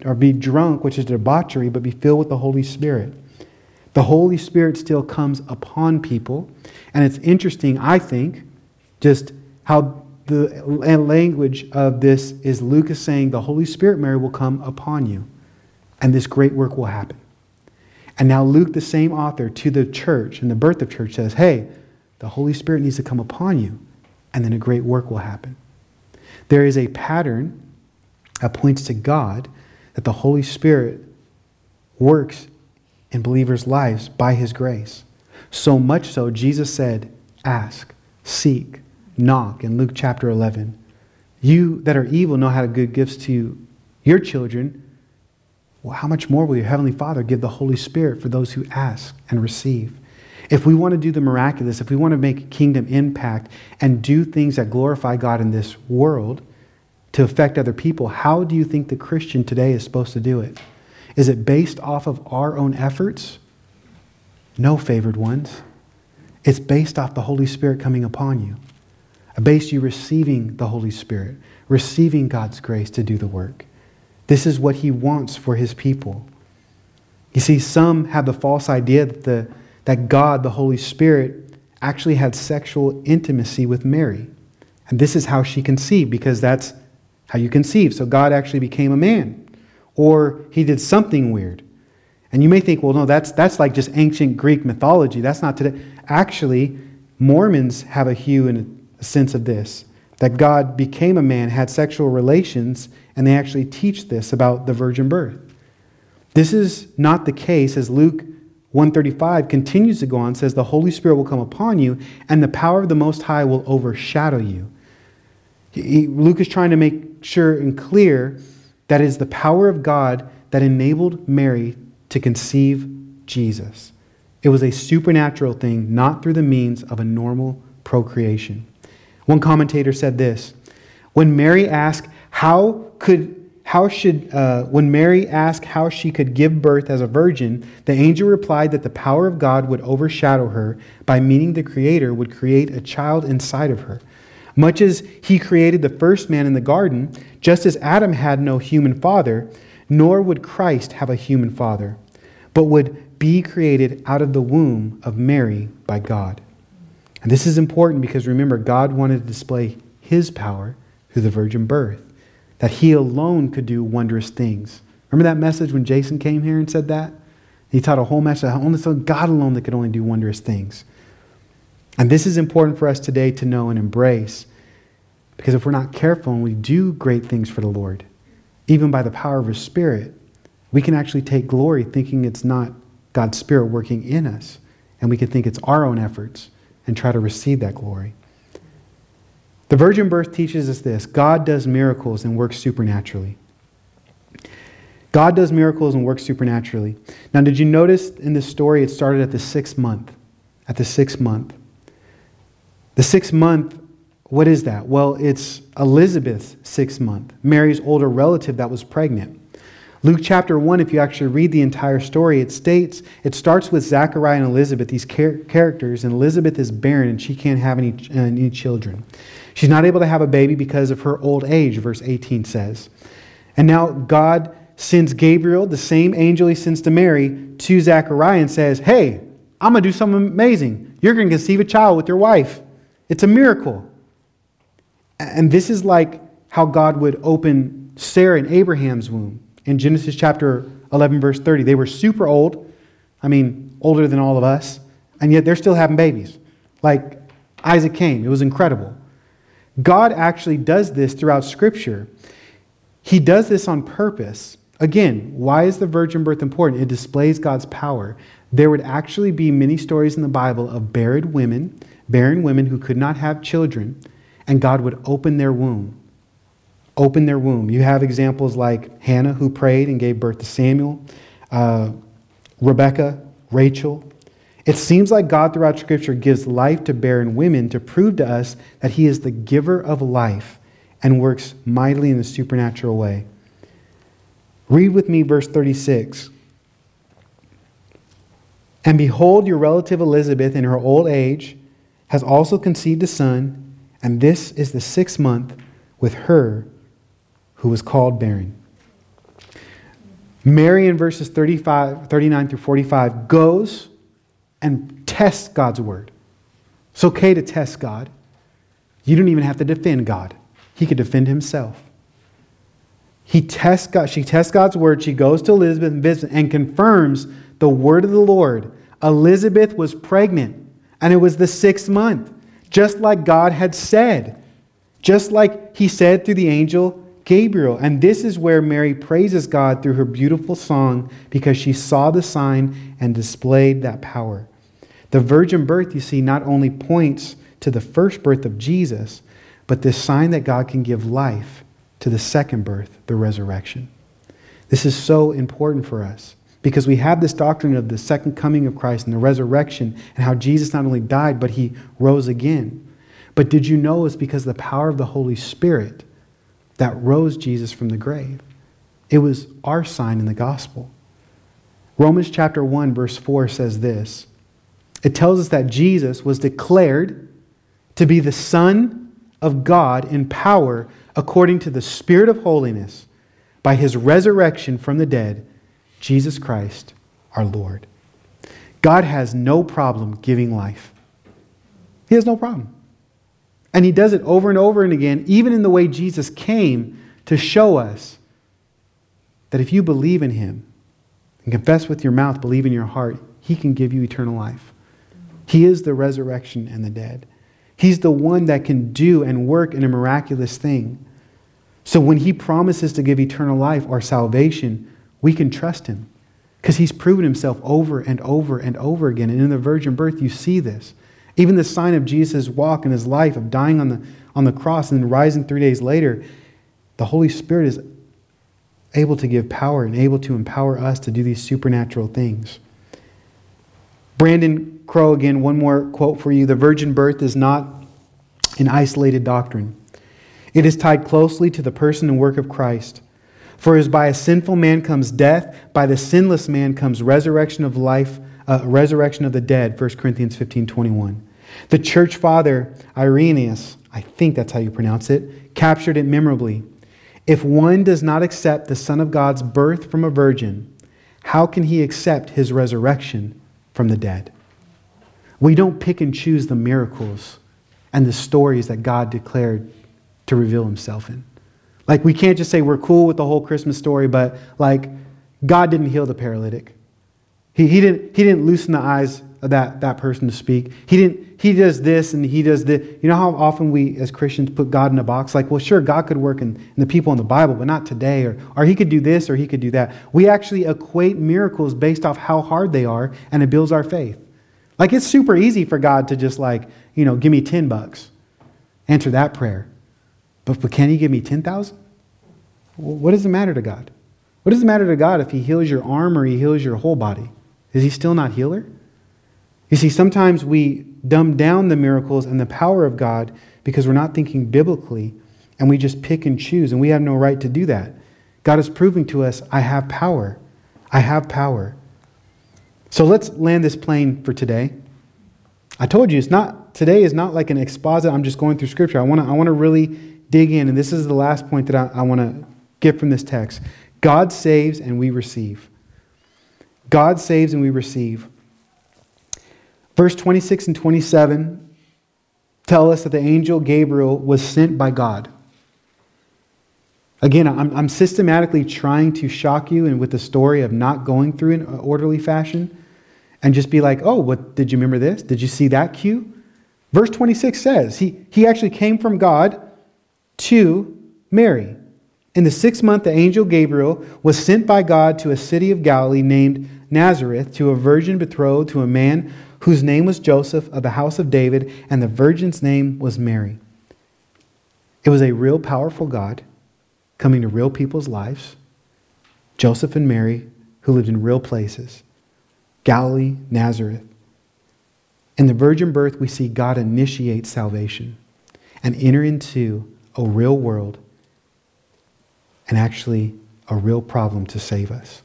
or be drunk, which is debauchery, but be filled with the Holy Spirit. The Holy Spirit still comes upon people. And it's interesting, I think, just how the language of this is Luke is saying the Holy Spirit, Mary, will come upon you, and this great work will happen. And now Luke, the same author, to the church and the birth of church says, hey, the Holy Spirit needs to come upon you, and then a great work will happen. There is a pattern that points to God that the Holy Spirit works in believers' lives by his grace. So much so, Jesus said, Ask, seek, knock in Luke chapter 11. You that are evil know how to give gifts to your children. Well, how much more will your Heavenly Father give the Holy Spirit for those who ask and receive? If we want to do the miraculous, if we want to make kingdom impact and do things that glorify God in this world to affect other people, how do you think the Christian today is supposed to do it? Is it based off of our own efforts? No, favored ones. It's based off the Holy Spirit coming upon you, based you receiving the Holy Spirit, receiving God's grace to do the work. This is what He wants for His people. You see, some have the false idea that, the, that God, the Holy Spirit, actually had sexual intimacy with Mary. And this is how she conceived, because that's how you conceive. So God actually became a man or he did something weird. And you may think, well, no, that's, that's like just ancient Greek mythology. That's not today. Actually, Mormons have a hue and a sense of this that God became a man, had sexual relations, and they actually teach this about the virgin birth. This is not the case as Luke 135 continues to go on says the Holy Spirit will come upon you and the power of the most high will overshadow you. He, Luke is trying to make sure and clear that is the power of God that enabled Mary to conceive Jesus. It was a supernatural thing, not through the means of a normal procreation. One commentator said this When Mary asked, How could how should uh, when mary asked how she could give birth as a virgin the angel replied that the power of god would overshadow her by meaning the creator would create a child inside of her much as he created the first man in the garden, just as Adam had no human father, nor would Christ have a human father, but would be created out of the womb of Mary by God. And this is important because remember, God wanted to display his power through the virgin birth, that he alone could do wondrous things. Remember that message when Jason came here and said that? He taught a whole message, that only God alone that could only do wondrous things. And this is important for us today to know and embrace because if we're not careful and we do great things for the Lord, even by the power of His Spirit, we can actually take glory thinking it's not God's Spirit working in us. And we can think it's our own efforts and try to receive that glory. The virgin birth teaches us this God does miracles and works supernaturally. God does miracles and works supernaturally. Now, did you notice in this story it started at the sixth month? At the sixth month. The sixth month, what is that? Well, it's Elizabeth's sixth month, Mary's older relative that was pregnant. Luke chapter 1, if you actually read the entire story, it states, it starts with Zachariah and Elizabeth, these char- characters, and Elizabeth is barren and she can't have any, uh, any children. She's not able to have a baby because of her old age, verse 18 says. And now God sends Gabriel, the same angel he sends to Mary, to Zechariah and says, Hey, I'm going to do something amazing. You're going to conceive a child with your wife. It's a miracle. And this is like how God would open Sarah and Abraham's womb in Genesis chapter 11, verse 30. They were super old. I mean, older than all of us. And yet they're still having babies. Like Isaac came. It was incredible. God actually does this throughout Scripture. He does this on purpose. Again, why is the virgin birth important? It displays God's power. There would actually be many stories in the Bible of barren women, barren women who could not have children, and God would open their womb. Open their womb. You have examples like Hannah, who prayed and gave birth to Samuel, uh, Rebecca, Rachel. It seems like God throughout Scripture gives life to barren women to prove to us that He is the giver of life and works mightily in a supernatural way. Read with me verse 36. And behold, your relative Elizabeth, in her old age, has also conceived a son, and this is the sixth month with her who was called barren. Mary, in verses 35, 39 through 45, goes and test God's word. It's okay to test God. You don't even have to defend God, He could defend Himself. He tests God, she tests God's word. She goes to Elizabeth and visits and confirms the word of the Lord. Elizabeth was pregnant, and it was the sixth month, just like God had said, just like He said through the angel Gabriel. And this is where Mary praises God through her beautiful song because she saw the sign and displayed that power. The virgin birth, you see, not only points to the first birth of Jesus, but this sign that God can give life to the second birth, the resurrection. This is so important for us because we have this doctrine of the second coming of Christ and the resurrection and how Jesus not only died, but he rose again. But did you know it's because of the power of the Holy Spirit that rose Jesus from the grave? It was our sign in the gospel. Romans chapter 1, verse 4 says this it tells us that Jesus was declared to be the Son of God in power according to the Spirit of holiness by his resurrection from the dead, Jesus Christ our Lord. God has no problem giving life. He has no problem. And he does it over and over and again, even in the way Jesus came to show us that if you believe in him and confess with your mouth, believe in your heart, he can give you eternal life. He is the resurrection and the dead. He's the one that can do and work in a miraculous thing. So when he promises to give eternal life or salvation, we can trust him because he's proven himself over and over and over again. And in the virgin birth, you see this. Even the sign of Jesus' walk and his life of dying on the, on the cross and then rising three days later, the Holy Spirit is able to give power and able to empower us to do these supernatural things. Brandon Crowe, again, one more quote for you. The virgin birth is not an isolated doctrine. It is tied closely to the person and work of Christ. For as by a sinful man comes death, by the sinless man comes resurrection of life, uh, resurrection of the dead, 1 Corinthians 15 21. The church father, Irenaeus, I think that's how you pronounce it, captured it memorably. If one does not accept the Son of God's birth from a virgin, how can he accept his resurrection from the dead? We don't pick and choose the miracles and the stories that God declared to reveal himself in. Like, we can't just say we're cool with the whole Christmas story, but like, God didn't heal the paralytic. He, he, didn't, he didn't loosen the eyes that, that person to speak. He, didn't, he does this and he does this. You know how often we as Christians put God in a box? Like, well, sure, God could work in, in the people in the Bible, but not today. Or, or he could do this or he could do that. We actually equate miracles based off how hard they are, and it builds our faith. Like, it's super easy for God to just, like, you know, give me 10 bucks. Answer that prayer. But, but can He give me 10,000? What does it matter to God? What does it matter to God if He heals your arm or He heals your whole body? Is He still not healer? You see, sometimes we dumb down the miracles and the power of God because we're not thinking biblically and we just pick and choose, and we have no right to do that. God is proving to us, I have power. I have power. So let's land this plane for today. I told you it's not today is not like an exposit. I'm just going through scripture. I want to I want to really dig in, and this is the last point that I, I want to get from this text. God saves and we receive. God saves and we receive. Verse 26 and 27 tell us that the angel Gabriel was sent by God. Again, I'm, I'm systematically trying to shock you and with the story of not going through an orderly fashion and just be like, oh, what did you remember this? Did you see that cue? Verse 26 says he, he actually came from God to Mary. In the sixth month, the angel Gabriel was sent by God to a city of Galilee named Nazareth to a virgin betrothed to a man whose name was Joseph of the house of David, and the virgin's name was Mary. It was a real powerful God coming to real people's lives. Joseph and Mary, who lived in real places Galilee, Nazareth. In the virgin birth, we see God initiate salvation and enter into a real world and actually a real problem to save us.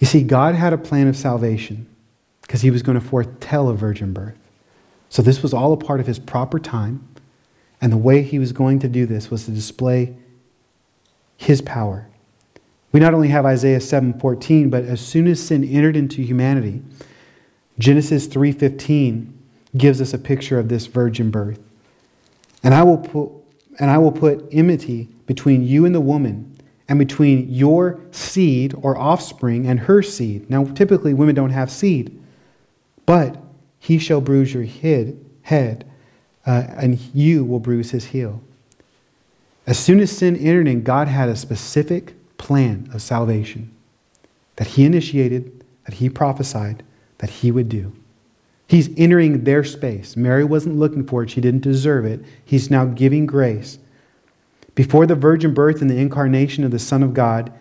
You see, God had a plan of salvation because he was going to foretell a virgin birth. So this was all a part of his proper time. And the way he was going to do this was to display his power. We not only have Isaiah 7:14, but as soon as sin entered into humanity, Genesis 3:15 gives us a picture of this virgin birth. And I will put and I will put enmity between you and the woman, and between your seed or offspring and her seed. Now, typically, women don't have seed, but he shall bruise your head, uh, and you will bruise his heel. As soon as sin entered in, God had a specific plan of salvation that he initiated, that he prophesied, that he would do. He's entering their space. Mary wasn't looking for it, she didn't deserve it. He's now giving grace. Before the virgin birth and the incarnation of the Son of God,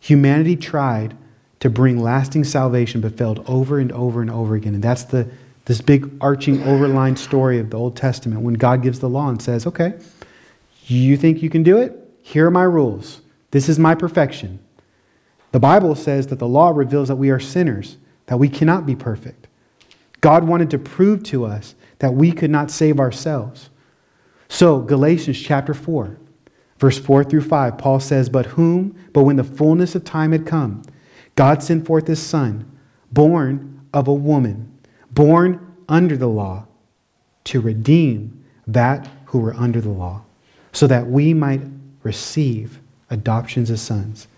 humanity tried to bring lasting salvation but failed over and over and over again. And that's the, this big arching overlined story of the Old Testament when God gives the law and says, okay, you think you can do it? Here are my rules. This is my perfection. The Bible says that the law reveals that we are sinners, that we cannot be perfect. God wanted to prove to us that we could not save ourselves. So, Galatians chapter 4, verse 4 through 5, Paul says, But whom, but when the fullness of time had come, God sent forth his Son, born of a woman, born under the law, to redeem that who were under the law so that we might receive adoptions as sons.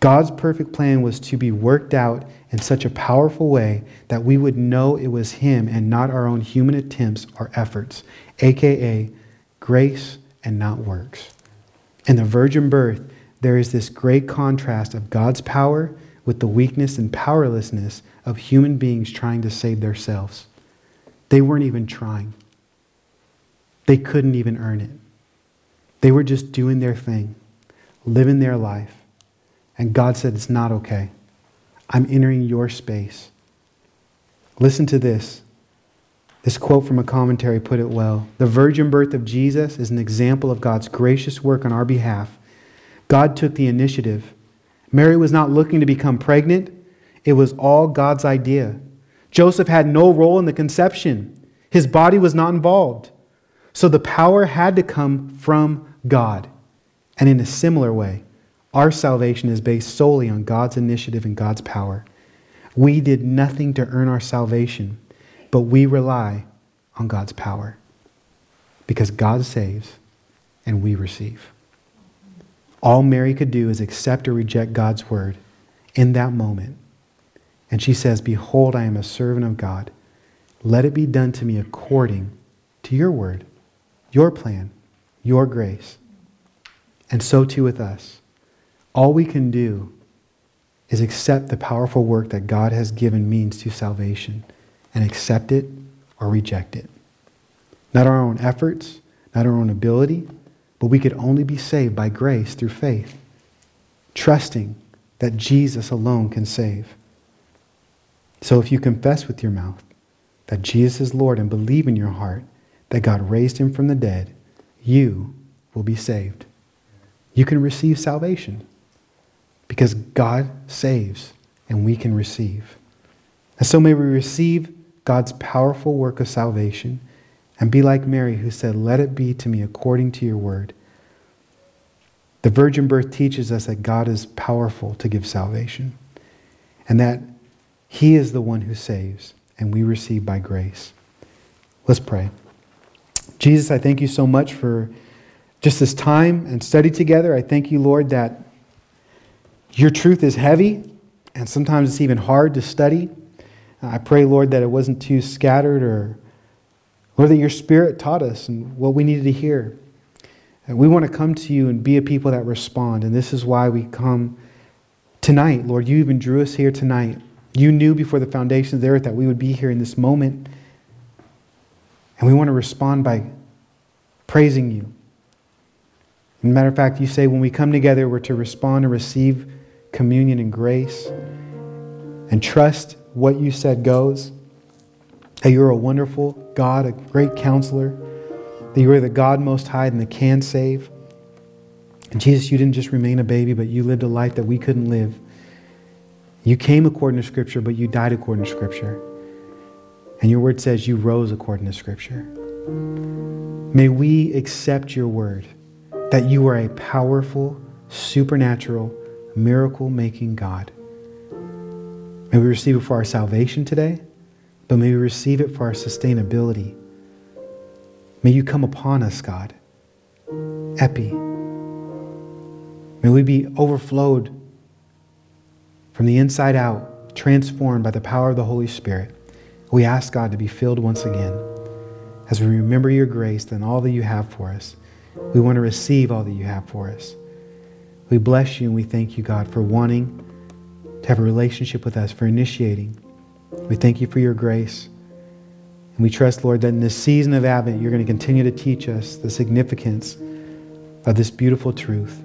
God's perfect plan was to be worked out in such a powerful way that we would know it was Him and not our own human attempts or efforts, aka grace and not works. In the virgin birth, there is this great contrast of God's power with the weakness and powerlessness of human beings trying to save themselves. They weren't even trying, they couldn't even earn it. They were just doing their thing, living their life. And God said, It's not okay. I'm entering your space. Listen to this. This quote from a commentary put it well. The virgin birth of Jesus is an example of God's gracious work on our behalf. God took the initiative. Mary was not looking to become pregnant, it was all God's idea. Joseph had no role in the conception, his body was not involved. So the power had to come from God. And in a similar way, our salvation is based solely on God's initiative and God's power. We did nothing to earn our salvation, but we rely on God's power because God saves and we receive. All Mary could do is accept or reject God's word in that moment. And she says, Behold, I am a servant of God. Let it be done to me according to your word, your plan, your grace. And so too with us. All we can do is accept the powerful work that God has given means to salvation and accept it or reject it. Not our own efforts, not our own ability, but we could only be saved by grace through faith, trusting that Jesus alone can save. So if you confess with your mouth that Jesus is Lord and believe in your heart that God raised him from the dead, you will be saved. You can receive salvation because God saves and we can receive. And so may we receive God's powerful work of salvation and be like Mary who said, Let it be to me according to your word. The virgin birth teaches us that God is powerful to give salvation and that He is the one who saves, and we receive by grace. Let's pray. Jesus, I thank you so much for just this time and study together. I thank you, Lord, that your truth is heavy and sometimes it's even hard to study. I pray, Lord, that it wasn't too scattered or, or that your spirit taught us and what we needed to hear. And we want to come to you and be a people that respond. And this is why we come tonight, Lord. You even drew us here tonight. You knew before the foundations of the earth that we would be here in this moment. And we want to respond by praising you. Matter of fact, you say when we come together, we're to respond and receive communion and grace and trust what you said goes. That you're a wonderful God, a great counselor, that you are the God most high and that can save. And Jesus, you didn't just remain a baby, but you lived a life that we couldn't live. You came according to Scripture, but you died according to Scripture. And your word says you rose according to Scripture. May we accept your word that you are a powerful, supernatural, miracle making God. May we receive it for our salvation today, but may we receive it for our sustainability. May you come upon us, God. Epi. May we be overflowed from the inside out, transformed by the power of the Holy Spirit. We ask God to be filled once again. As we remember your grace and all that you have for us, we want to receive all that you have for us. We bless you and we thank you, God, for wanting to have a relationship with us, for initiating. We thank you for your grace. And we trust, Lord, that in this season of Advent, you're going to continue to teach us the significance of this beautiful truth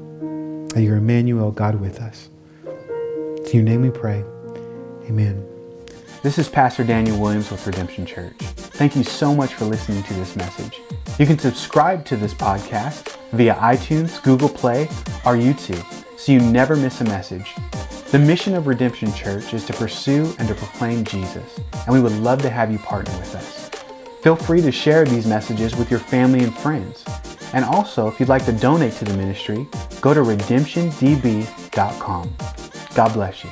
that you're Emmanuel, God with us. In your name we pray. Amen. This is Pastor Daniel Williams with Redemption Church. Thank you so much for listening to this message. You can subscribe to this podcast via iTunes, Google Play, or YouTube so you never miss a message. The mission of Redemption Church is to pursue and to proclaim Jesus, and we would love to have you partner with us. Feel free to share these messages with your family and friends. And also, if you'd like to donate to the ministry, go to redemptiondb.com. God bless you.